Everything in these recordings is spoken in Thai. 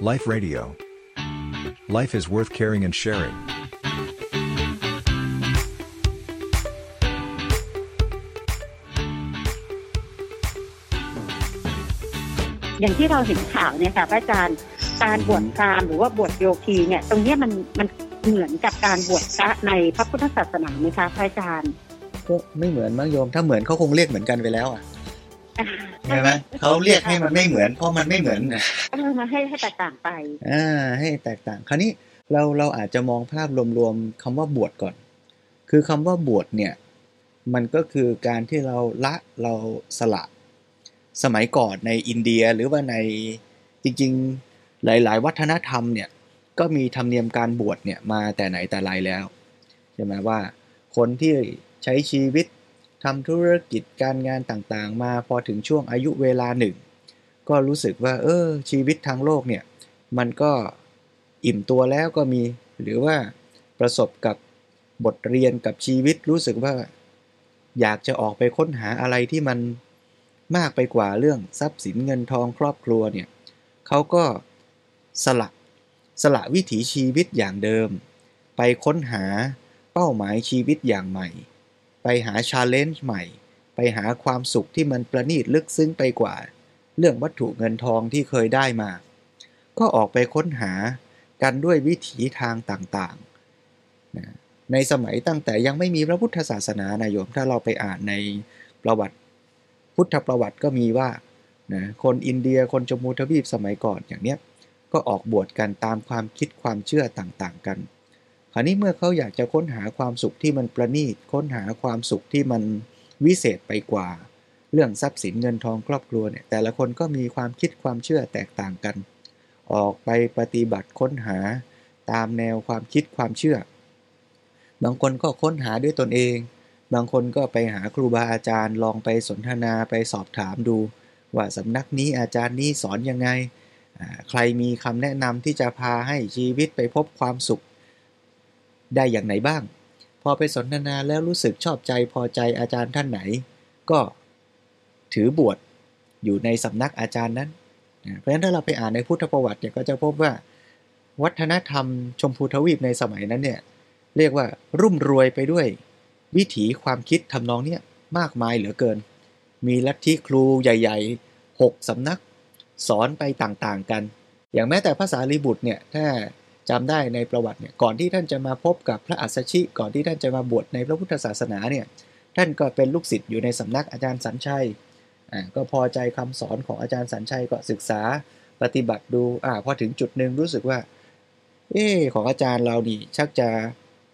Life Radio. Life is worth caring and sharing. อย่างที่เราเห็นข่าวเนี่ยค่ะพระอาจารย์การบวชพราหมณ์หรือว่าบวชโยคีเนี่ย ตรงเนี้ยมันมันเหมือนกับการบวชพระในพระพุทธศาสนาไหมคะพระอาจารย์ ก็ไม่เหมือนมั้งโยม ถ้าเหมือนเขาคงเรียกเหมือนกันไปแล้วอะอ่า ใช่ไหมเขาเรียกให้มันไม่เหมือน เพราะมันไม่เหมือนนะเออมาให้ให้แตกต่างไปอ่าให้แตกต่าง คราวนี้เราเราอาจจะมองภาพรวมๆคำว่าบวชก่อน คือคำว่าบวชเนี่ย มันก็คือการที่เราละเราสละ สมัยก่อนในอินเดียหรือว่าในจริงๆหลาย ๆ วัฒนธรรมเนี่ยก็มีธรรมเนียมการบวชเนี่ยมาแต่ไหนแต่ไรแล้วใช่ไหมว่า คนที่ใช้ชีวิต ทำธุรกิจการงานต่างๆ มาพอถึงช่วงอายุเวลาหนึ่ง ก็รู้สึกว่า เออ ชีวิตทางโลกเนี่ย มันก็อิ่มตัวแล้วก็มี หรือว่าประสบกับบทเรียนกับชีวิตรู้สึกว่า อยากจะออกไปค้นหาอะไรที่มันมากไปกว่าเรื่องทรัพย์สินเงินทองครอบครัวเนี่ยเขาก็สละสละวิถีชีวิตอย่างเดิม ไปค้นหาเป้าหมายชีวิตอย่างใหม่ ไปหาชาเลนจ์ใหม่ ไปหาความสุขที่มันประณีตลึกซึ้งไปกว่า เรื่องวัตถุเงินทองที่เคยได้มา ก็ออกไปค้นหากันด้วยวิถีทางต่างๆนะในสมัยตั้งแต่ยังไม่มีพระพุทธศาสนานายโยมถ้าเราไปอ่านในประวัติพุทธประวัติก็มีว่านะคนอินเดียคนจมูทวีปสมัยก่อนอย่างเนี้ยก็ออกบวชกันตามความคิดความเชื่อต่างๆกัน ราวนี้เมื่อเขาอยากจะค้นหาความสุขที่มันประณีตค้นหาความสุขที่มันวิเศษไปกว่า เรื่องทรัพย์สินเงินทองครอบครัวเนี่ยแต่ละคนก็มีความคิดความเชื่อแตกต่างกัน ออกไปปฏิบัติค้นหาตามแนวความคิดความเชื่อ บางคนก็ค้นหาด้วยตนเอง บางคนก็ไปหาครูบาอาจารย์ลองไปสนทนาไปสอบถามดู ว่าสำนักนี้อาจารย์นี้สอนยังไง ใครมีคำแนะนำที่จะพาให้ชีวิตไปพบความสุข ได้อย่างไหนบ้าง พอไปสนทนาแล้วรู้สึกชอบใจพอใจอาจารย์ท่านไหน ก็ถือบวชอยู่ในสำนักอาจารย์นั้น เพราะฉะนั้นถ้าเราไปอ่านในพุทธประวัติเนี่ยก็จะพบว่า วัฒนธรรมชมพูทวีปในสมัยนั้นเนี่ยเรียกว่ารุ่มรวยไปด้วย วิถีความคิดทำนองเนี้ยมากมายเหลือเกิน มีลัทธิครูใหญ่ๆหกสำนัก สอนไปต่างๆกัน อย่างแม้แต่ภาษาลีบุตรเนี่ยถ้า จำได้ในประวัติเนี่ยก่อนที่ท่านจะมาพบกับพระอัสสชิ ก่อนที่ท่านจะมาบวชในพระพุทธศาสนาเนี่ยท่านก็เป็นลูกศิษย์อยู่ในสำนักอาจารย์สัญชัยอ่าก็พอใจคำสอนของอาจารย์สัญชัยก็ศึกษาปฏิบัติดูอ่าพอถึงจุดหนึ่งรู้สึกว่า เออของอาจารย์เรานี่ชักจะ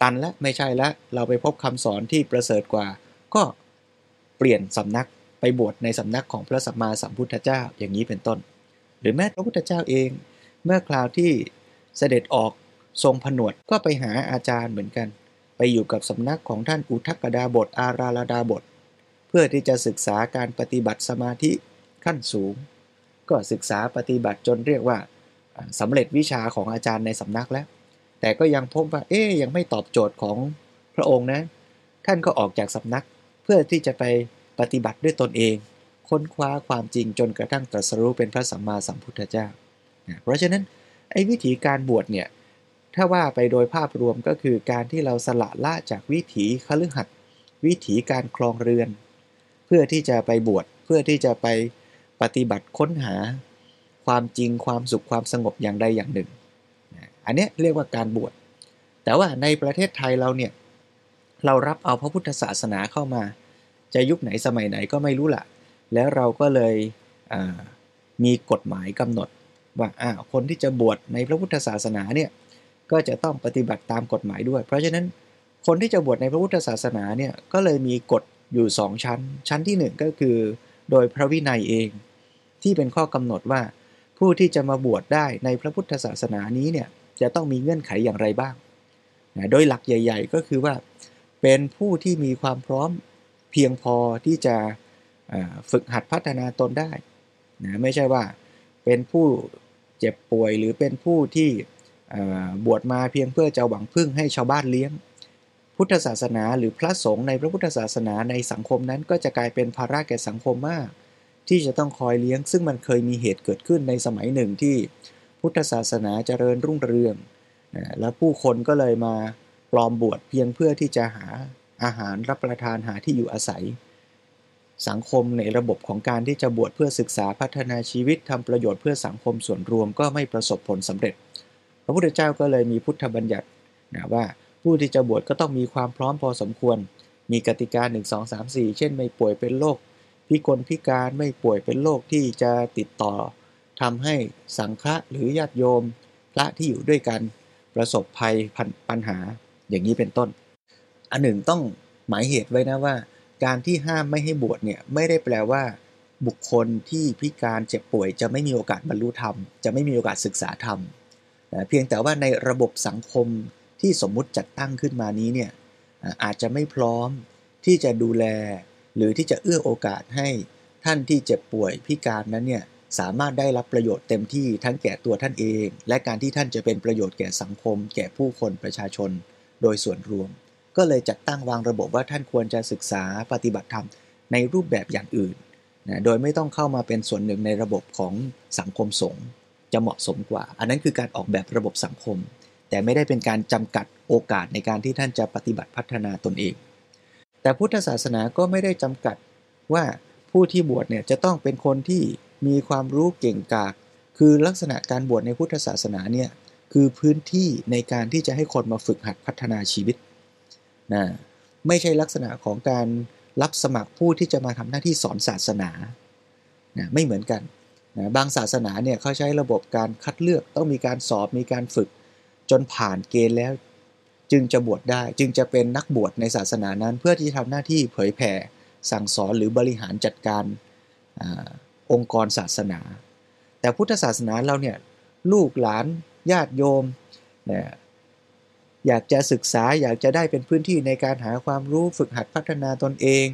ตันละไม่ใช่ละเราไปพบคำสอนที่ประเสริฐกว่า ก็เปลี่ยนสำนักไปบวชในสำนักของพระสัมมาสัมพุทธเจ้าอย่างนี้เป็นต้น หรือแม้พระพุทธเจ้าเอง เมื่อคราวที่ เสด็จออกทรงผนวดก็ไปหาอาจารย์เหมือนกัน ไปอยู่กับสำนักของท่านอุทักกดาบทอาราลดาบท เพื่อที่จะศึกษาการปฏิบัติสมาธิขั้นสูง ก็ศึกษาปฏิบัติจนเรียกว่าอ่าสำเร็จวิชาของอาจารย์ในสำนักแล้ว แต่ก็ยังพบว่าเอ๊ยยังไม่ตอบโจทย์ของพระองค์นะ ท่านก็ออกจากสำนักเพื่อที่จะไปปฏิบัติด้วยตนเอง ค้นคว้าความจริงจนกระทั่งตรัสรู้เป็นพระสัมมาสัมพุทธเจ้า เพราะฉะนั้น ไอ้วิธีการบวชเนี่ย ถ้าว่าไปโดยภาพรวมก็คือการที่เราสละละจากวิถีคฤหัสถ์วิถีการครองเรือน เพื่อที่จะไปบวชเพื่อที่จะไปปฏิบัติค้นหา ความจริงความสุขความสงบอย่างใดอย่างหนึ่ง อันนี้เรียกว่าการบวชแต่ว่าในประเทศไทยเราเนี่ยเรารับเอาพระพุทธศาสนาเข้ามา จะยุคไหนสมัยไหนก็ไม่รู้ละแล้วเราก็เลยมีกฎหมายกำหนด ว่าอ่าคนที่จะบวชในพระพุทธศาสนาเนี่ยก็จะต้องปฏิบัติตามกฎหมายด้วย เพราะฉะนั้นคนที่จะบวชในพระพุทธศาสนาเนี่ยก็เลยมีกฎอยู่สองชั้น ชั้นที่หนึ่งก็คือ โดยพระวินัยเอง ที่เป็นข้อกำหนดว่า ผู้ที่จะมาบวชได้ในพระพุทธศาสนานี้เนี่ยจะต้องมีเงื่อนไขอย่างไรบ้างนะโดยหลักใหญ่ ๆ ก็คือว่าเป็นผู้ที่มีความพร้อมเพียงพอที่จะฝึกหัดพัฒนาตนได้นะไม่ใช่ว่าเป็นผู้ เจ็บป่วย หรือเป็นผู้ที่บวชมาเพียงเพื่อจะหวังพึ่งให้ชาวบ้านเลี้ยง พุทธศาสนาหรือพระสงฆ์ในพระพุทธศาสนาในสังคมนั้นก็จะกลายเป็นภาระแก่สังคมมาก ที่จะต้องคอยเลี้ยง ซึ่งมันเคยมีเหตุเกิดขึ้นในสมัยหนึ่งที่พุทธศาสนาเจริญรุ่งเรืองแล้วผู้คนก็เลยมาปลอมบวชเพียงเพื่อที่จะหาอาหารรับประทานหาที่อยู่อาศัย สังคมในระบบของการที่จะบวชเพื่อศึกษาพัฒนาชีวิตทำประโยชน์เพื่อสังคมส่วนรวมก็ไม่ประสบผลสำเร็จ พระพุทธเจ้าก็เลยมีพุทธบัญญัตินะว่าผู้ที่จะบวชก็ต้องมีความพร้อมพอสมควร มีกติกา 1 2 3 4 เช่น ไม่ป่วยเป็นโรคพิกลพิการไม่ป่วยเป็นโรคที่จะติดต่อทำให้สังฆะหรือญาติโยม พระที่อยู่ด้วยกันประสบภัยปัญหาอย่างนี้เป็นต้น อันหนึ่งต้องหมายเหตุไว้นะว่า การที่ห้ามไม่ให้บวชเนี่ยไม่ได้แปลว่า บุคคลที่พิการเจ็บป่วย จะไม่มีโอกาสบรรลุธรรม จะไม่มีโอกาสศึกษาธรรมเพียงแต่ว่าในระบบสังคมที่สมมุติจัดตั้งขึ้นมานี้เนี่ยอาจจะไม่พร้อมที่จะดูแล หรือที่จะเอื้อโอกาสให้ท่านที่เจ็บป่วยพิการนั้นเนี่ยสามารถได้รับประโยชน์เต็มที่ทั้งแก่ตัวท่านเอง และการที่ท่านจะเป็นประโยชน์แก่สังคม แก่ผู้คนประชาชน โดยส่วนรวม ก็เลยจัดตั้งวางระบบว่าท่านควรจะศึกษาปฏิบัติธรรมในรูปแบบอย่างอื่นนะโดยไม่ต้องเข้ามาเป็นส่วนหนึ่งในระบบของสังคมสงฆ์จะเหมาะสมกว่า อันนั้นคือการออกแบบระบบสังคม แต่ไม่ได้เป็นการจำกัดโอกาสในการที่ท่านจะปฏิบัติพัฒนาตนเอง แต่พุทธศาสนาก็ไม่ได้จำกัดว่าผู้ที่บวชเนี่ยจะต้องเป็นคนที่มีความรู้เก่งกาจคือลักษณะการบวชในพุทธศาสนาเนี่ยคือพื้นที่ในการที่จะให้คนมาฝึกหัดพัฒนาชีวิต นะไม่ใช่ลักษณะของการรับสมัครผู้ที่จะมาทำหน้าที่สอนศาสนานะไม่เหมือนกันนะบางศาสนาเนี่ยเขาใช้ระบบการคัดเลือกต้องมีการสอบมีการฝึก จนผ่านเกณฑ์แล้ว จึงจะบวชได้ จึงจะเป็นนักบวชในศาสนานั้น เพื่อที่จะทำหน้าที่เผยแผ่สั่งสอนหรือบริหารจัดการอองค์กรศาสนา แต่พุทธศาสนาเราเนี่ยลูกหลานญาติโยมเนี่ย อยากจะศึกษาอยากจะได้เป็นพื้นที่ในการหาความรู้ฝึกหัดพัฒนาตนเอง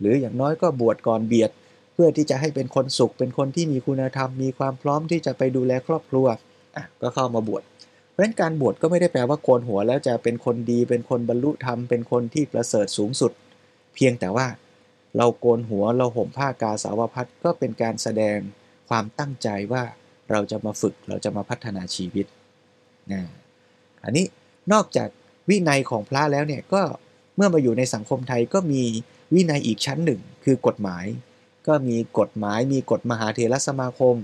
หรืออย่างน้อยก็บวชก่อนเบียด เพื่อที่จะให้เป็นคนสุข เป็นคนที่มีคุณธรรมมีความพร้อมที่จะไปดูแลครอบครัวอะก็เข้ามาบวชเพราะฉะนั้นการบวชก็ไม่ได้แปลว่าโกนหัวแล้วจะเป็นคนดี เป็นคนบรรลุธรรมเป็นคนที่ประเสริฐสูงสุด เพียงแต่ว่าเราโกนหัวเราห่มผ้ากาสาวพัดก็เป็นการแสดงความตั้งใจว่าเราจะมาฝึกเราจะมาพัฒนาชีวิตนะอันนี้ นอกจากวินัยของพระแล้วเนี่ยก็เมื่อมาอยู่ในสังคมไทยก็มีวินัยอีกชั้นหนึ่ง คือกฎหมาย ก็มีกฎหมายมีกฎมหาเถรสมาคม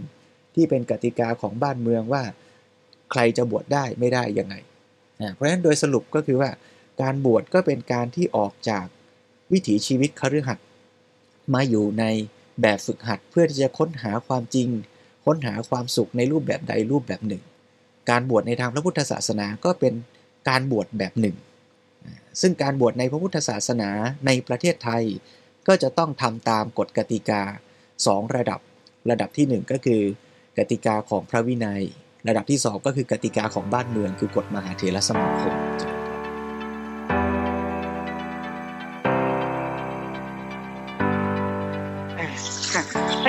ที่เป็นกติกาของบ้านเมืองว่า ใครจะบวชได้ไม่ได้ยังไงเพราะฉะนั้นโดยสรุปก็คือว่าการบวชก็เป็นการที่ออกจากวิถีชีวิตคฤหัสถ์มาอยู่ในแบบฝึกหัดเพื่อที่จะค้นหาความจริง ค้นหาความสุขในรูปแบบใดรูปแบบหนึ่ง การบวชในทางพระพุทธศาสนาก็เป็น การบวชแบบหนึ่ง ซึ่งการบวชในพระพุทธศาสนาในประเทศไทย ก็จะต้องทำตามกฎกติกา 2 ระดับ ระดับที่ 1 ก็คือกติกาของพระวินัย ระดับที่ 2 ก็คือกติกาของบ้านเมืองคือกฎมหาเถรสมาคม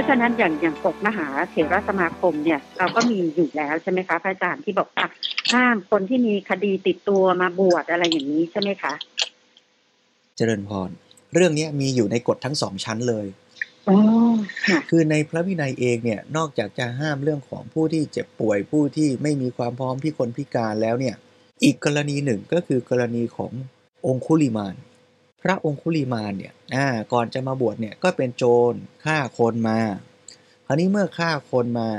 ะฉะนั้นอย่างอย่างกฎมหาเถรสมาคมเนี่ย เราก็มีอยู่แล้วใช่ไหมคะพระอาจารย์ที่บอกว่าห้ามคนที่มีคดีติดตัวมาบวชอะไรอย่างนี้ใช่ไหมคะ เจริญพร เรื่องนี้มีอยู่ในกฎทั้งสองชั้นเลยอ๋อค่ะคือในพระวินัยเองเนี่ยนอกจากจะห้ามเรื่องของผู้ที่เจ็บป่วยผู้ที่ไม่มีความพร้อมพิคนพิการแล้วเนี่ย อีกกรณีหนึ่งก็คือกรณีขององคุลิมาน พระองคุลิมานเนี่ยก่อนจะมาบวชเนี่ยก็เป็นโจรฆ่าคนมา คราวนี้เมื่อฆ่าคนมา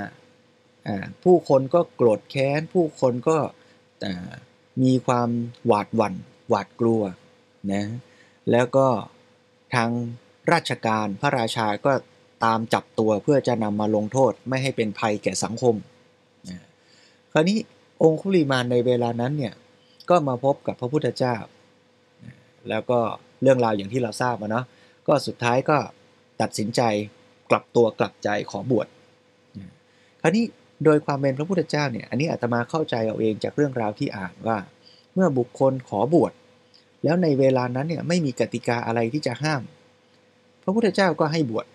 ผู้คนก็โกรธแค้น ผู้คนก็มีความหวาดหวัน่น หวาดกลัวนะ แล้วก็ทางราชการพระราชาก็ตามจับตัวเพื่อจะนำมาลงโทษไม่ให้เป็นภัยแก่สังคมคราวนี้องคุลิมานในเวลานั้นเนี่ยก็มาพบกับพระพุทธเจ้า แล้วก็ เรื่องราวอย่างที่เราทราบมาเนาะก็สุดท้ายก็ตัดสินใจกลับตัวกลับใจขอบวชคราวนี้โดยความเป็นพระพุทธเจ้าเนี่ยอันนี้อาตมาเข้าใจเอาเองจากเรื่องราวที่อ่านว่า เมื่อบุคคลขอบวชแล้วในเวลานั้นเนี่ยไม่มีกติกาอะไรที่จะห้าม พระพุทธเจ้าก็ให้บวช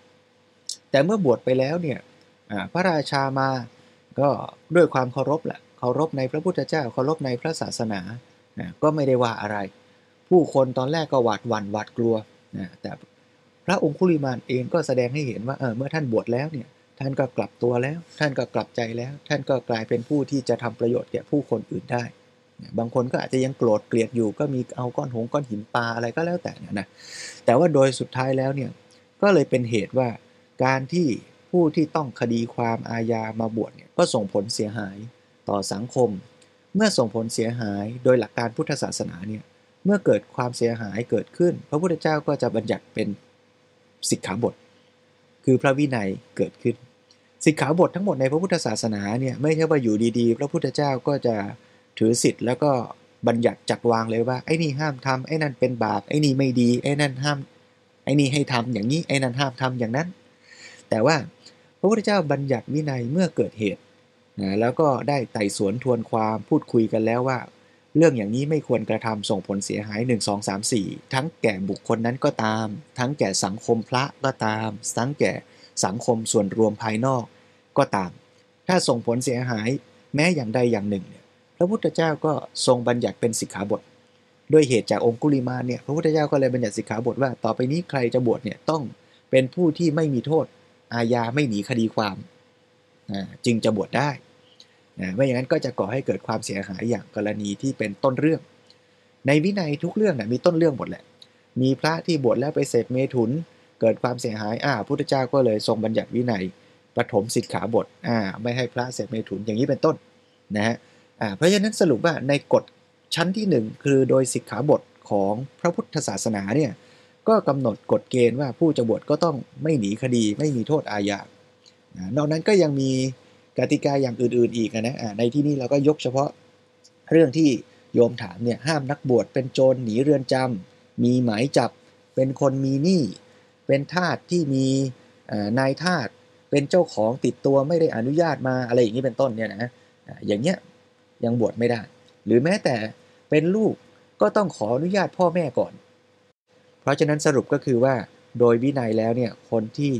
แต่เมื่อบวชไปแล้วเนี่ยพระราชามาก็ด้วยความเคารพแหละเคารพในพระพุทธเจ้าเคารพในพระศาสนาก็ไม่ได้ว่าอะไร ผู้คนตอนแรกก็หวาดหวั่นหวาดกลัวนะแต่พระองคุลิมานเองก็แสดงให้เห็นว่าเออเมื่อท่านบวชแล้วเนี่ยท่านก็กลับตัวแล้ว ท่านก็กลับใจแล้ว ท่านก็กลายเป็นผู้ที่จะทำประโยชน์แก่ผู้คนอื่นได้ บางคนก็อาจจะยังโกรธเกลียดอยู่ ก็มีเอาก้อนหงก้อนหินปลาอะไรก็แล้วแต่นะแต่ว่าโดยสุดท้ายแล้วเนี่ยก็เลยเป็นเหตุว่าการที่ผู้ที่ต้องคดีความอาญามาบวชเนี่ยก็ส่งผลเสียหายต่อสังคม เมื่อส่งผลเสียหายโดยหลักการพุทธศาสนาเนี่ย เมื่อเกิดความเสียหายเกิดขึ้น พระพุทธเจ้าก็จะบัญญัติเป็นสิกขาบท คือพระวินัยเกิดขึ้น สิกขาบททั้งหมดในพระพุทธศาสนาเนี่ยไม่ใช่ว่าอยู่ดีๆ พระพุทธเจ้าก็จะถือสิทธิ์แล้วก็บัญญัติจัดวางเลยว่าไอ้นี่ห้ามทำไอ้นั่นเป็นบาปไอ้นี่ไม่ดีไอ้นั่นห้ามไอ้นี่ให้ทำอย่างนี้ไอ้นั่นห้ามทำอย่างนั้น แต่ว่าพระพุทธเจ้าบัญญัติวินัยเมื่อเกิดเหตุนะแล้วก็ได้ไต่สวนทวนความพูดคุยกันแล้วว่า เรื่องอย่างนี้ไม่ควรกระทำส่งผลเสียหาย 1 2 3 4 ทั้งแก่บุคคลนั้นก็ตาม ทั้งแก่สังคมพระก็ตาม ทั้งแก่สังคมส่วนรวมภายนอกก็ตาม ถ้าส่งผลเสียหายแม้อย่างใดอย่างหนึ่งเนี่ยพระพุทธเจ้าก็ทรงบัญญัติเป็นสิกขาบท ด้วยเหตุจากองคุลิมาเนี่ยพระพุทธเจ้าก็เลยบัญญัติสิกขาบทว่าต่อไปนี้ใครจะบวชเนี่ยต้องเป็นผู้ที่ไม่มีโทษอาญาไม่หนีคดีความจึงจะบวชได้ นะไม่อย่างนั้นก็จะก่อให้เกิดความเสียหายอย่างกรณีที่เป็นต้นเรื่อง ในวินัยทุกเรื่องนะมีต้นเรื่องหมดแหละ มีพระที่บวชแล้วไปเสพเมถุน เกิดความเสียหายอ่าพุทธเจ้าก็เลยทรงบัญญัติวินัยปฐมสิกขาบทอ่าไม่ให้พระเสพเมถุนอย่างนี้เป็นต้นนะฮะอ่าเพราะฉะนั้นสรุปว่าในกฎชั้นที่ 1 คือโดยสิกขาบทของพระพุทธศาสนาเนี่ยก็กำหนดกฎเกณฑ์ว่าผู้จะบวชก็ต้องไม่หนีคดีไม่มีโทษอาญานอกนั้นก็ยังมี กติกาอย่างอื่นๆอีกนะในที่นี้เราก็ยกเฉพาะเรื่องที่โยมถามเนี่ยห้ามนักบวชเป็นโจรหนีเรือนจำมีหมายจับ เป็นคนมีหนี้เป็นทาสที่มีนายทาสเป็นเจ้าของติดตัวไม่ได้อนุญาตมาอะไรอย่างนี้เป็นต้นเนี่ยนะอย่างเงี้ยยังบวชไม่ได้ หรือแม้แต่เป็นลูกก็ต้องขออนุญาตพ่อแม่ก่อน เพราะฉะนั้นสรุปก็คือว่าโดยวินัยแล้วเนี่ยคนที่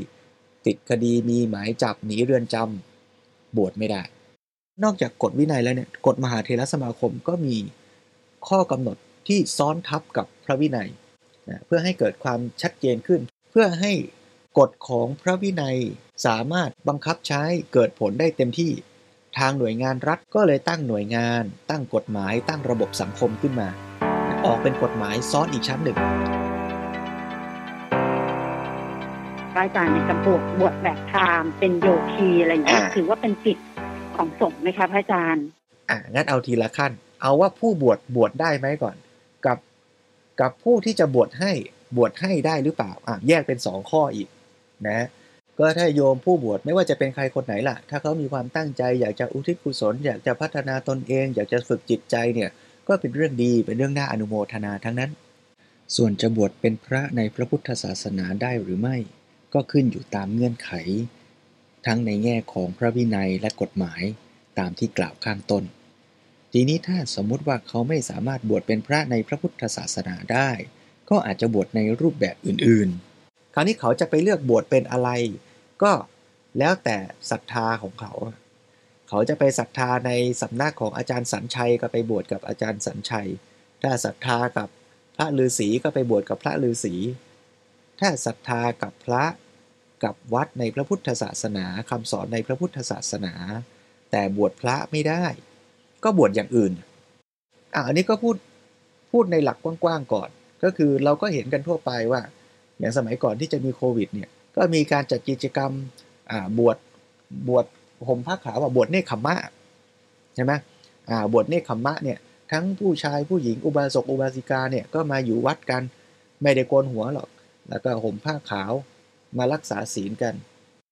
ติดคดีมีหมายจับหนีเรือนจำ บวชไม่ได้ นอกจากกฎวินัยแล้วเนี่ยกฎมหาเทรสมาคมก็มีข้อกำหนดที่ซ้อนทับกับพระวินัยนะเพื่อให้เกิดความชัดเจนขึ้น เพื่อให้กฎของพระวินัยสามารถบังคับใช้เกิดผลได้เต็มที่ทางหน่วยงานรัฐก็เลยตั้งหน่วยงาน ตั้งกฎหมาย ตั้งระบบสังคมขึ้นมา ออกเป็นกฎหมายซ้อนอีกชั้นหนึ่ง พระอาจารย์ในกระบวกบวชแบบพราหมณ์เป็นโยคีอะไรอย่างเงี้ยถือว่าเป็นจิตของสงฆ์ไหมคะพระอาจารย์ อ่างั้นเอาทีละขั้น เอาว่าผู้บวชบวชได้ไหมก่อน กับกับผู้ที่จะบวชให้บวชให้ได้หรือเปล่าอะแยกเป็นสองข้ออีกนะ ก็ถ้าโยมผู้บวชไม่ว่าจะเป็นใครคนไหนล่ะ ถ้าเขามีความตั้งใจอยากจะอุทิศกุศล อยากจะพัฒนาตนเอง อยากจะฝึกจิตใจเนี่ยก็เป็นเรื่องดีเป็นเรื่องน่าอนุโมทนาทั้งนั้น ส่วนจะบวชเป็นพระในพระพุทธศาสนาได้หรือไม่ ก็ขึ้นอยู่ตามเงื่อนไข ทั้งในแง่ของพระวินัยและกฎหมายตามที่กล่าวข้างต้น ทีนี้ถ้าสมมุติว่าเขาไม่สามารถบวชเป็นพระในพระพุทธศาสนาได้ ก็อาจจะบวชในรูปแบบอื่นๆ คราวนี้เขาจะไปเลือกบวชเป็นอะไร ก็แล้วแต่ศรัทธาของเขา เขาจะไปศรัทธาในสำนักของอาจารย์สัญชัยก็ไปบวชกับอาจารย์สัญชัย ถ้าศรัทธากับพระฤาษีก็ไปบวชกับพระฤาษี ถ้าศรัทธากับพระกับวัดในพระพุทธศาสนาคำสอนในพระพุทธศาสนา แต่บวชพระไม่ได้ ก็บวชอย่างอื่นอะอันนี้ก็พูดพูดในหลักกว้างๆก่อน ก็คือเราก็เห็นกันทั่วไปว่า อย่างสมัยก่อนที่จะมีโควิดเนี่ยก็มีการจัดกิจกรรมอ่าบวชบวชห่มผ้าขาวว่าบวชเนคขมะใช่ไหมอ่าบวชเนคขมะเนี่ยทั้งผู้ชายผู้หญิงอุบาสกอุบาสิกาเนี่ยก็มาอยู่วัดกันไม่ได้โกนหัวหรอก แล้วก็ห่มผ้าขาวมารักษาศีลกัน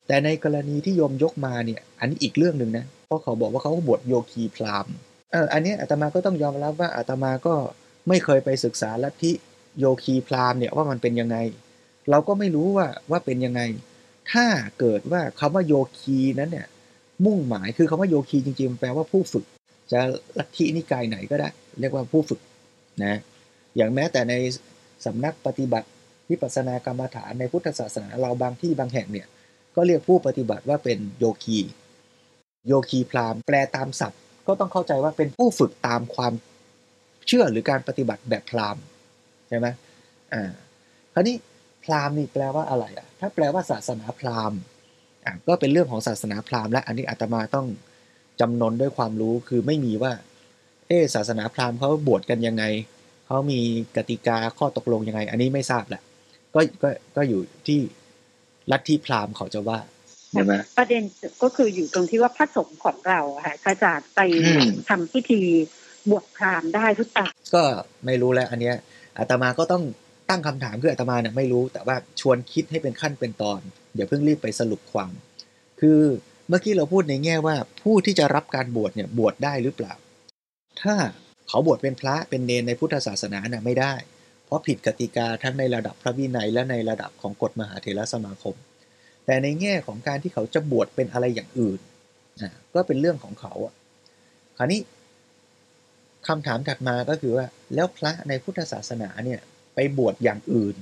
แต่ในกรณีที่โยมยกมาเนี่ยอันนี้อีกเรื่องหนึ่งนะเพราะเขาบอกว่าเขาบวชโยคีพราหมณ์เอออันนี้อาตมาก็ต้องยอมรับว่าอาตมาก็ไม่เคยไปศึกษาลัทธิโยคีพราหมณ์เนี่ยว่ามันเป็นยังไง เราก็ไม่รู้ว่าว่าเป็นยังไง ถ้าเกิดว่าคำว่าโยคีนั้นเนี่ยมุ่งหมายคือคำว่าโยคีจริงๆแปลว่าผู้ฝึก จะลัทธินิกายไหนก็ได้ เรียกว่าผู้ฝึกนะอย่างแม้แต่ในสำนักปฏิบัติ วิปัสสนากรรมฐานในพุทธศาสนาเราบางที่บางแห่งเนี่ยก็เรียกผู้ปฏิบัติว่าเป็นโยคีโยคีพราหมณ์แปลตามศัพท์ ก็ต้องเข้าใจว่าเป็นผู้ฝึกตามความเชื่อหรือการปฏิบัติแบบพราหมณ์ใช่ไหมอ่าคราวนี้พราหมณ์นี่แปลว่าอะไรอะถ้าแปลว่าศาสนาพราหมณ์อะก็เป็นเรื่องของศาสนาพราหมณ์และอันนี้อาตมาต้องจำนนด้วยความรู้คือไม่มีว่า เออศาสนาพราหมณ์เขาบวชกันยังไงเขามีกติกาข้อตกลงยังไง อันนี้ไม่ทราบแหละ ก็ก็ก็อยู่ที่ลัทธิพราหมณ์เขาจะว่าใช่ไหมประเด็นก็คืออยู่ตรงที่ว่าพระสงฆ์ของเราอะค่ะพระอาจารย์ไปอืมทำพิธีบวชพราหมณ์ได้หรือเปล่าก็ไม่รู้แล้ว อันเนี้ยอาตมาก็ต้องตั้งคำถามคืออาตมาเนี่ยไม่รู้ แต่ว่าชวนคิดให้เป็นขั้นเป็นตอนอย่าเพิ่งรีบไปสรุปความ คือเมื่อกี้เราพูดในแง่ว่าผู้ที่จะรับการบวชเนี่ยบวชได้หรือเปล่า ถ้าเขาบวชเป็นพระเป็นเนรในพุทธศาสนาน่ะไม่ได้ เพราะผิดกติกาทั้งในระดับพระวินัยและในระดับของกฎมหาเถรสมาคม แต่ในแง่ของการที่เขาจะบวชเป็นอะไรอย่างอื่นนะก็เป็นเรื่องของเขาอะคราวนี้คำถามถัดมาก็คือว่า แล้วพระในพุทธศาสนาเนี่ยไปบวชอย่างอื่น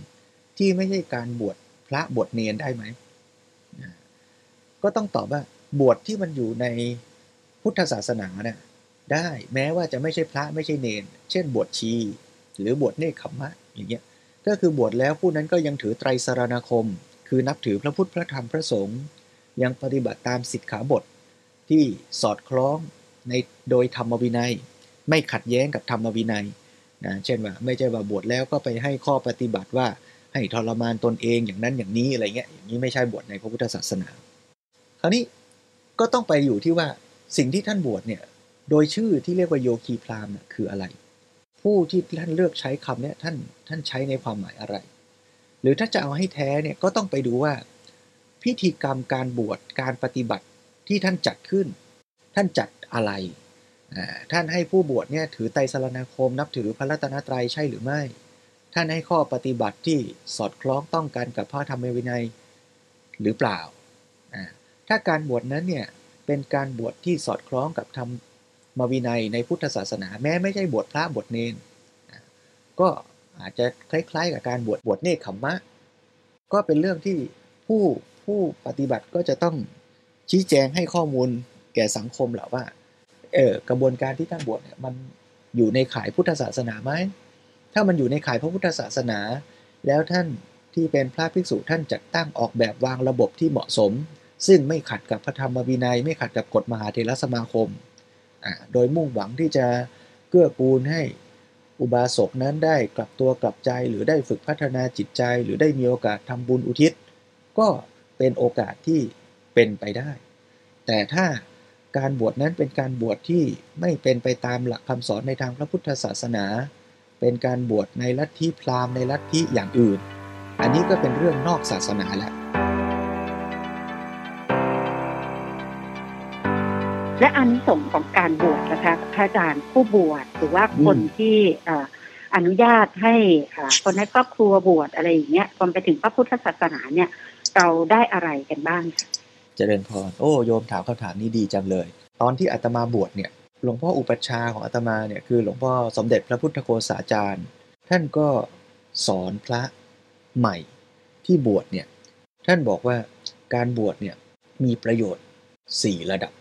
ที่ไม่ใช่การบวชพระบวชเนรได้ไหมนะก็ต้องตอบว่าบวชที่มันอยู่ในพุทธศาสนาเนี่ยได้แม้ว่าจะไม่ใช่พระไม่ใช่เนรเช่นบวชชี หรือบวชเนคขมมะอย่างเงี้ยก็คือบวชแล้วผู้นั้นก็ยังถือไตรสารณคม คือนับถือพระพุทธพระธรรมพระสงฆ์ยังปฏิบัติตามสิกขาบทที่สอดคล้องในโดยธรรมวินัย ไม่ขัดแย้งกับธรรมวินัยนะเช่นว่าไม่ใช่ว่าบวชแล้วก็ไปให้ข้อปฏิบัติว่าให้ทรมานตนเองอย่างนั้นอย่างนี้อะไรเงี้ยอย่างนี้ไม่ใช่บวชในพระพุทธศาสนา คราวนี้ก็ต้องไปอยู่ที่ว่าสิ่งที่ท่านบวชเนี่ยโดยชื่อที่เรียกว่าโยคีพราหมณ์น่ะคืออะไร ผู้ที่ท่านเลือกใช้คำเนี้ยท่านท่านใช้ในความหมายอะไร หรือถ้าจะเอาให้แท้เนี่ยก็ต้องไปดูว่า พิธีกรรมการบวชการปฏิบัติที่ท่านจัดขึ้น ท่านจัดอะไรอ่าท่านให้ผู้บวชเนี่ยถือไตรสรณคม นับถือพระรัตนตรัยใช่หรือไม่ ท่านให้ข้อปฏิบัติที่สอดคล้องต้องกันกับพระธรรมวินัยหรือเปล่าอ่าถ้าการบวชนั้นเนี่ยเป็นการบวชที่สอดคล้องกับธรรม วินัยในพุทธศาสนา แม้ไม่ใช่บวชพระบวชเนนก็อาจจะคล้ายๆ กับการบวชบวชเนคขมมะ ก็เป็นเรื่องที่ผู้ผู้ปฏิบัติก็จะต้องชี้แจงให้ข้อมูลแก่สังคมแหละว่าเออกระบวนการที่ท่านบวชเนี่ยมันอยู่ในข่ายพุทธศาสนาไหมถ้ามันอยู่ในข่ายพระพุทธศาสนา แล้วท่านที่เป็นพระภิกษุท่านจัดตั้งออกแบบวางระบบที่เหมาะสม ซึ่งไม่ขัดกับพระธรรมวินัย ไม่ขัดกับกฎมหาเถรสมาคม โดยมุ่งหวังที่จะเกื้อกูลให้อุบาสกนั้นได้กลับตัวกลับใจหรือได้ฝึกพัฒนาจิตใจ หรือได้มีโอกาสทำบุญอุทิศ ก็เป็นโอกาสที่เป็นไปได้ แต่ถ้าการบวชนั้นเป็นการบวชที่ไม่เป็นไปตามหลักคำสอนในทางพระพุทธศาสนา เป็นการบวชในลัทธิพราหมณ์ในลัทธิอย่างอื่น อันนี้ก็เป็นเรื่องนอกศาสนาแล้ว และอันสงส์ของการบวชนะคะพระอาจารย์ผู้บวชหรือว่าคนที่เอ่ออนุญาตให้เอ่อคนในครอบครัวบวชอะไรอย่างเงี้ยรวมไปถึงพระพุทธศาสนาเนี่ย เราได้อะไรกันบ้างคะเจริญพรโอ้โยมถามคำถามนี้ดีจังเลย ตอนที่อาตมาบวชเนี่ยหลวงพ่ออุปัชฌาย์ของอาตมาเนี่ยคือหลวงพ่อสมเด็จพระพุทธโฆษาจารย์ ท่านก็สอนพระใหม่ที่บวชเนี่ยท่านบอกว่าการบวชเนี่ยมีประโยชน์ 4 ระดับ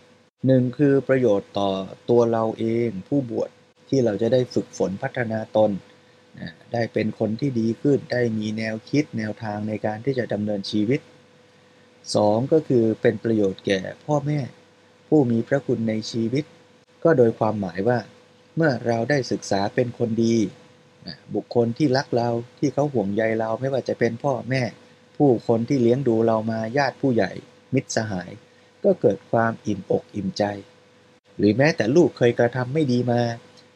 หนึ่งคือประโยชน์ต่อตัวเราเองผู้บวชที่เราจะได้ฝึกฝนพัฒนาตน ได้เป็นคนที่ดีขึ้นได้มีแนวคิดแนวทางในการที่จะดำเนินชีวิตสองก็คือเป็นประโยชน์แก่พ่อแม่ ผู้มีพระคุณในชีวิต ก็โดยความหมายว่า เมื่อเราได้ศึกษาเป็นคนดี บุคคลที่รักเราที่เขาห่วงใยเราไม่ว่าจะเป็นพ่อแม่ ผู้คนที่เลี้ยงดูเรามาญาติผู้ใหญ่ มิตรสหาย ก็เกิดความอิ่มอกอิ่มใจ หรือแม้แต่ลูกเคยกระทำไม่ดีมา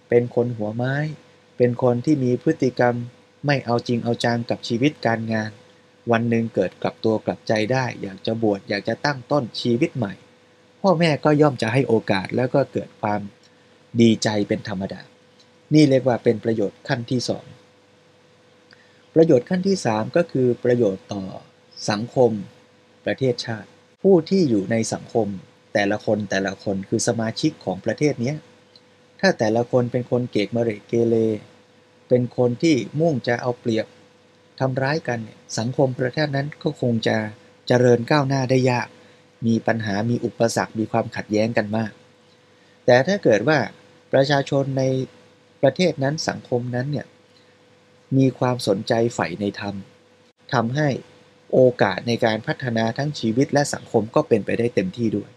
เป็นคนหัวไม้ เป็นคนที่มีพฤติกรรม ไม่เอาจริงเอาจังกับชีวิตการงาน วันหนึ่งเกิดกลับตัวกลับใจได้ อยากจะบวชอยากจะตั้งต้นชีวิตใหม่ พ่อแม่ก็ย่อมจะให้โอกาสแล้วก็เกิดความดีใจเป็นธรรมดา นี่เรียกว่าเป็นประโยชน์ขั้นที่สองประโยชน์ขั้นที่สามก็คือประโยชน์ต่อสังคม ประเทศชาติ ผู้ที่อยู่ในสังคมแต่ละคนแต่ละคนคือสมาชิกของประเทศนี้ถ้าแต่ละคนเป็นคนเกกมะเรเกเรเป็นคนที่มุ่งจะเอาเปรียบทำร้ายกันสังคมประเทศนั้นก็คงจะเจริญก้าวหน้าได้ยาก มีปัญหามีอุปสรรคมีความขัดแย้งกันมาก แต่ถ้าเกิดว่าประชาชนในประเทศนั้นสังคมนั้นเนี่ยมีความสนใจใฝ่ในธรรมทำให้ โอกาสในการพัฒนาทั้งชีวิตและสังคมก็เป็นไปได้เต็มที่ด้วย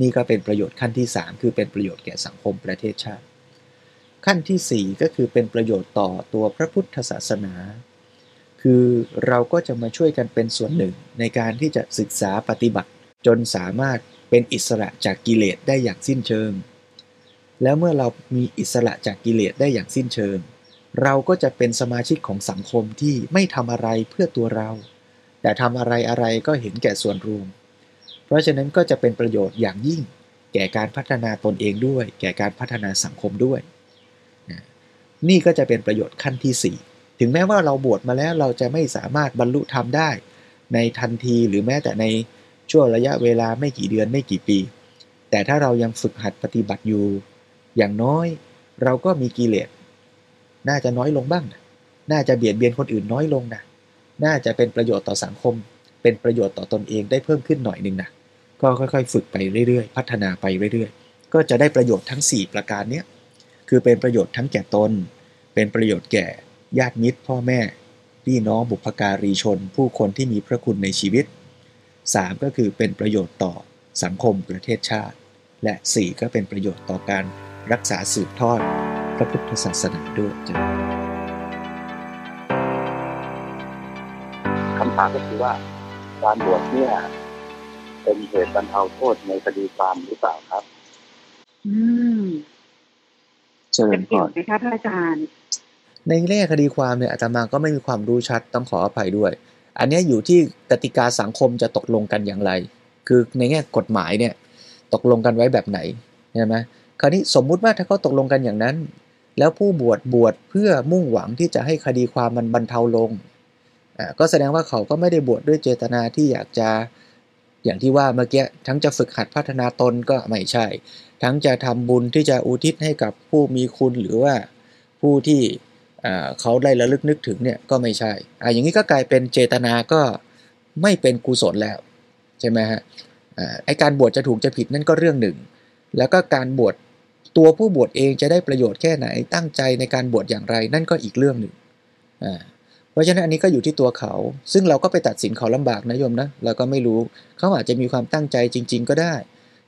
นี่ก็เป็นประโยชน์ขั้นที่ 3 คือเป็นประโยชน์แก่สังคมประเทศชาติ ขั้นที่ 4 ก็คือเป็นประโยชน์ต่อตัวพระพุทธศาสนา คือเราก็จะมาช่วยกันเป็นส่วนหนึ่งในการที่จะศึกษาปฏิบัติ จนสามารถเป็นอิสระจากกิเลสได้อย่างสิ้นเชิง แล้วเมื่อเรามีอิสระจากกิเลสได้อย่างสิ้นเชิง เราก็จะเป็นสมาชิกของสังคมที่ไม่ทำอะไรเพื่อตัวเรา แต่ทำอะไรอะไรก็เห็นแก่ส่วนรวม เพราะฉะนั้นก็จะเป็นประโยชน์อย่างยิ่ง แก่การพัฒนาตนเองด้วย แก่การพัฒนาสังคมด้วย นี่ก็จะเป็นประโยชน์ขั้นที่ 4 ถึงแม้ว่าเราบวชมาแล้วเราจะไม่สามารถบรรลุธรรมได้ ในทันทีหรือแม้แต่ในช่วงระยะเวลาไม่กี่เดือนไม่กี่ปี แต่ถ้าเรายังฝึกหัดปฏิบัติอยู่ อย่างน้อยเราก็มีกิเลสน่าจะน้อยลงบ้างนะน่าจะเบียดเบียนคนอื่นน้อยลงนะ น่าจะเป็นประโยชน์ต่อสังคม เป็นประโยชน์ต่อตอนเองได้เพิ่มขึ้นหน่อยหนึ่งนะก็ค่อยๆ ฝึกไปเรื่อยๆ พัฒนาไปเรื่อยๆ ก็จะได้ประโยชน์ทั้ง 4 ประการนี้คือเป็นประโยชน์ทั้งแก่ตน เป็นประโยชน์แก่ญาติมิตร พ่อแม่ พี่น้องบุพการีชน ผู้คนที่มีพระคุณในชีวิต 3 ก็คือเป็นประโยชน์ต่อสังคมประเทศชาติ และ 4 ก็เป็นประโยชน์ต่อการรักษาสืบทอดพระพุทธศาสนาด้วยจ้ะ คำถามก็คือว่าการบวชเนี่ย เป็นเหตุบรรเทาโทษในคดีความหรือเปล่าครับ อืมเจริเป็ญนพเกี่ยวรไหมคะพระอาจารย์ ในแง่คดีความเนี่ยอาตมาก็ไม่มีความรู้ชัดต้องขออภัยด้วย อันเนี้ยอยู่ที่กติกาสังคมจะตกลงกันอย่างไร คือในแง่กฎหมายเนี่ย ตกลงกันไว้แบบไหนใช่ไหมคราวนี้สมมุติว่าถ้าเขาตกลงกันอย่างนั้น แล้วผู้บวชบวชเพื่อมุ่งหวังที่จะให้คดีความมันบรรเทาลงอ่า ก็แสดงว่าเขาก็ไม่ได้บวชดด้วยเจตนาที่อยากจะอย่างที่ว่าเมื่อกี้ทั้งจะฝึกหัดพัฒนาตนก็ไม่ใช่ ทั้งจะทำบุญที่จะอุทิศให้กับผู้มีคุณหรือว่าผู้ที่เขาได้ระลึกนึกถึงเนี่ยก็ไม่ใช่อ่าอย่างนี้ก็กลายเป็นเจตนาก็ไม่เป็นกุศลแล้วใช่ไหมฮะไอการบวชจะถูกจะผิดนั่นก็เรื่องหนึ่ง แล้วก็การบวชตัวผู้บวชเองจะได้ประโยชน์แค่ไหนตั้งใจในการบวชอย่างไรนั่นก็อีกเรื่องหนึ่งอ่า เพราะฉะนั้นอันนี้ก็อยู่ที่ตัวเขา ซึ่งเราก็ไปตัดสินเขาลำบากนะโยมนะเราก็ไม่รู้เขาอาจจะมีความตั้งใจจริง ๆ ก็ได้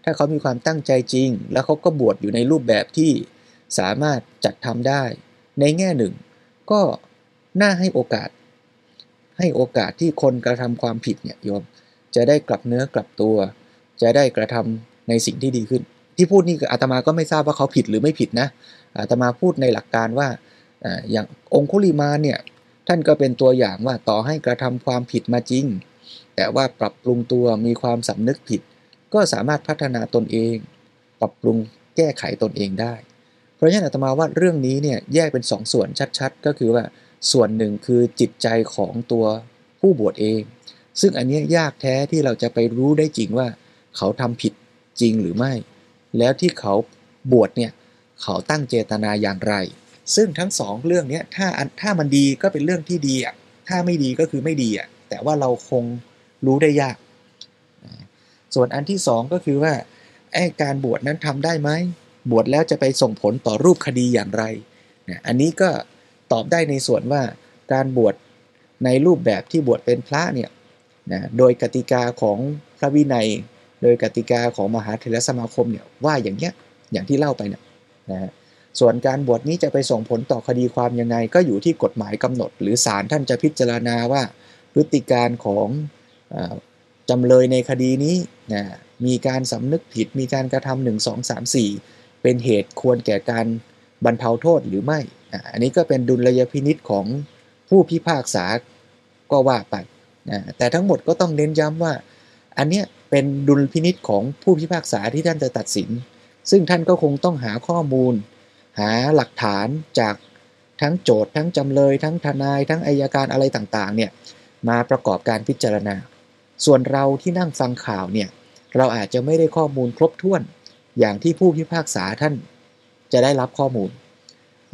ถ้าเขามีความตั้งใจจริง แล้วเขาก็บวชอยู่ในรูปแบบที่สามารถจัดทำได้ ในแง่หนึ่ง ก็น่าให้โอกาส ให้โอกาสที่คนกระทำความผิดเนี่ยโยม จะได้กลับเนื้อกลับตัว จะได้กระทำในสิ่งที่ดีขึ้น ที่พูดนี่อาตมาก็ไม่ทราบว่าเขาผิดหรือไม่ผิดนะอาตมาพูดในหลักการว่าอย่างองคุลิมาเนี่ย ท่านก็เป็นตัวอย่างว่าต่อให้กระทำความผิดมาจริง แต่ว่าปรับปรุงตัวมีความสำนึกผิด ก็สามารถพัฒนาตนเอง ปรับปรุงแก้ไขตนเองได้ เพราะฉะนั้นอาตมาว่าเรื่องนี้เนี่ยแยกเป็นสองส่วนชัดๆ ก็คือว่าส่วนหนึ่งคือจิตใจของตัวผู้บวชเอง ซึ่งอันนี้ยยากแท้ที่เราจะไปรู้ได้จริงว่า เขาทำผิดจริงหรือไม่ แล้วที่เขาบวชเนี่ยเขาตั้งเจตนาอย่างไร ซึ่งทั้งสองเรื่องนี้ถ้าถ้ามันดีก็เป็นเรื่องที่ดีอะถ้าไม่ดีก็คือไม่ดีอะแต่ว่าเราคงรู้ได้ยาก ส่วนอันที่สองก็คือว่าไอ้การบวชนั้นทำได้ไหมบวชแล้วจะไปส่งผลต่อรูปคดีอย่างไรเนี่ยอันนี้ก็ตอบได้ในส่วนว่าการบวชในรูปแบบที่บวชเป็นพระเนี่ยนะโดยกติกาของพระวินัย โดยกติกาของมหาเถรสมาคมเนี่ยว่าอย่างเนี้ยอย่างที่เล่าไปเนี่ยนะฮะ ส่วนการบวชนี้จะไปส่งผลต่อคดีความยังไง ก็อยู่ที่กฎหมายกำหนด หรือศาลท่านจะพิจารณาว่าพฤติการของจำเลยในคดีนี้นะมีการสำนึกผิดมีการกระทำหนึ่งสองสามสี่เป็นเหตุควรแก่การบรรเทาโทษหรือไม่อะอันนี้ก็เป็นดุลยพินิษของผู้พิพากษาก็ว่าไปนะแต่ทั้งหมดก็ต้องเน้นย้ำว่า อันเนี้ยเป็นดุลพินิษของผู้พิพากษาที่ท่านจะตัดสิน ซึ่งท่านก็คงต้องหาข้อมูล หาหลักฐานจากทั้งโจทย์ทั้งจำเลย ทั้งทนาย ทั้งอายการอะไรต่างๆเนี่ยมาประกอบการพิจารณา ส่วนเราที่นั่งฟังข่าวเนี่ยเราอาจจะไม่ได้ข้อมูลครบถ้วน อย่างที่ผู้พิพากษาท่านจะได้รับข้อมูล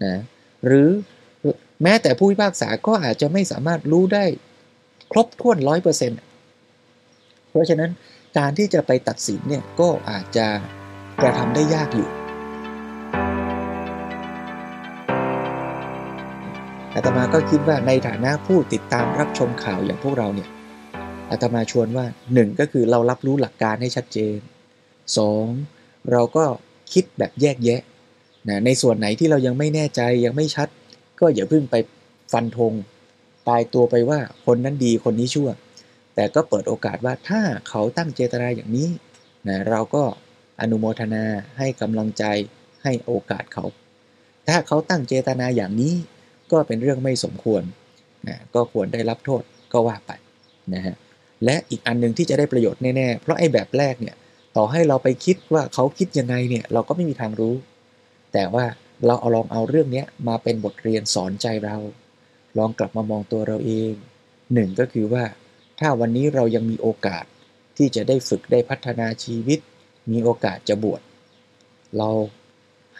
นะหรือแม้แต่ผู้พิพากษาก็อาจจะไม่สามารถรู้ได้ครบถ้วนร้อยเปอร์เซ็นต์เพราะฉะนั้นการที่จะไปตัดสินเนี่ยก็อาจจะกระทำได้ยากอยู่ อาตมาก็คิดว่าในฐานะผู้ติดตามรับชมข่าวอย่างพวกเราเนี่ยอาตมาชวนว่าหนึ่งก็คือเรารับรู้หลักการให้ชัดเจนสองเราก็คิดแบบแยกแยะนะในส่วนไหนที่เรายังไม่แน่ใจยังไม่ชัด ก็อย่าเพิ่งไปฟันธงตายตัวไปว่าคนนั้นดีคนนี้ชั่ว แต่ก็เปิดโอกาสว่าถ้าเขาตั้งเจตนาอย่างนี้นะเราก็อนุโมทนาให้กำลังใจให้โอกาสเขา ถ้าเขาตั้งเจตนาอย่างนี้ ก็เป็นเรื่องไม่สมควรนะก็ควรได้รับโทษก็ว่าไปนะฮะและอีกอันหนึ่งที่จะได้ประโยชน์แน่ๆ เพราะไอ้แบบแรกเนี่ยต่อให้เราไปคิดว่าเขาคิดยังไงเนี่ยเราก็ไม่มีทางรู้ แต่ว่าเราเอาลองเอาเรื่องนี้มาเป็นบทเรียนสอนใจเรา ลองกลับมามองตัวเราเองหนึ่งก็คือว่า ถ้าวันนี้เรายังมีโอกาสที่จะได้ฝึกได้พัฒนาชีวิต มีโอกาสจะบวชเรา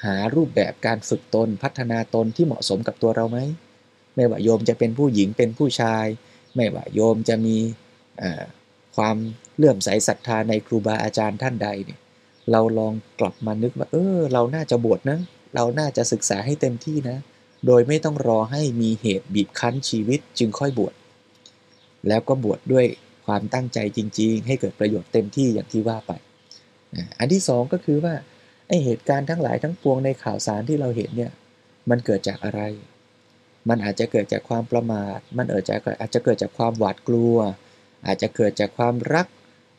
หารูปแบบการฝึกตนพัฒนาตนที่เหมาะสมกับตัวเราไหมไม่ว่าโยมจะเป็นผู้หญิงเป็นผู้ชาย ไม่ว่าโยมจะมีความเลื่อมใสศรัทธาในครูบาอาจารย์ท่านใดเนี่ยเราลองกลับมานึกว่า เออ เราน่าจะบวชนะ เราน่าจะศึกษาให้เต็มที่นะ โดยไม่ต้องรอให้มีเหตุบีบคั้นชีวิตจึงค่อยบวชแล้วก็บวชดด้วยความตั้งใจจริง ๆ ให้เกิดประโยชน์เต็มที่อย่างที่ว่าไป อันที่สองก็คือว่า ไอเหตุการณ์ทั้งหลายทั้งปวงในข่าวสารที่เราเห็นเนี่ย มันเกิดจากอะไร มันอาจจะเกิดจากความประมาท มันอาจจะอาจจะเกิดจากความหวาดกลัว อาจจะเกิดจากความรัก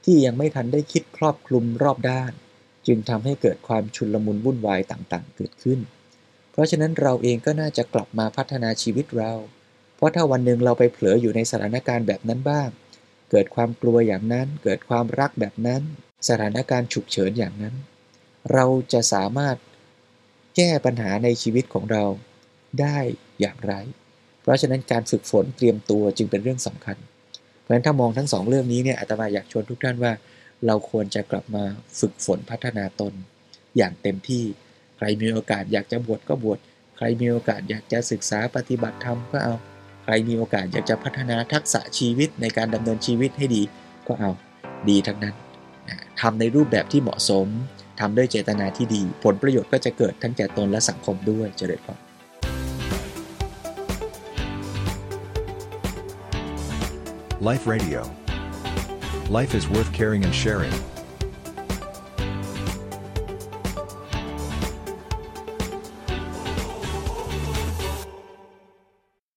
ที่ยังไม่ทันได้คิดครอบคลุมรอบด้าน จึงทำให้เกิดความชุนลมุนวุ่นวายต่างๆ เกิดขึ้น เพราะฉะนั้นเราเองก็น่าจะกลับมาพัฒนาชีวิตเรา เพราะถ้าวันหนึ่งเราไปเผลออยู่ในสถานการณ์แบบนั้นบ้าง เกิดความกลัวอย่างนั้น เกิดความรักแบบนั้น สถานการณ์ฉุกเฉินอย่างนั้น เราจะสามารถแก้ปัญหาในชีวิตของเราได้อย่างไร เพราะฉะนั้นการฝึกฝนเตรียมตัวจึงเป็นเรื่องสำคัญ เพราะฉะนั้นถ้ามองทั้งสองเรื่องนี้เนี่ยอาตมาอยากชวนทุกท่านว่า เราควรจะกลับมาฝึกฝนพัฒนาตน อย่างเต็มที่ ใครมีโอกาสอยากจะบวชก็บวช ใครมีโอกาสอยากจะศึกษาปฏิบัติธรรมก็เอา ใครมีโอกาสอยากจะพัฒนาทักษะชีวิตในการดำเนินชีวิตให้ดีก็เอา ดีทั้งนั้นทำในรูปแบบที่เหมาะสม ทำด้วยเจตนาที่ดี ผลประโยชน์ก็จะเกิดทั้งแก่ตนและสังคมด้วยเจริญพร Life Radio. Life is worth caring and sharing.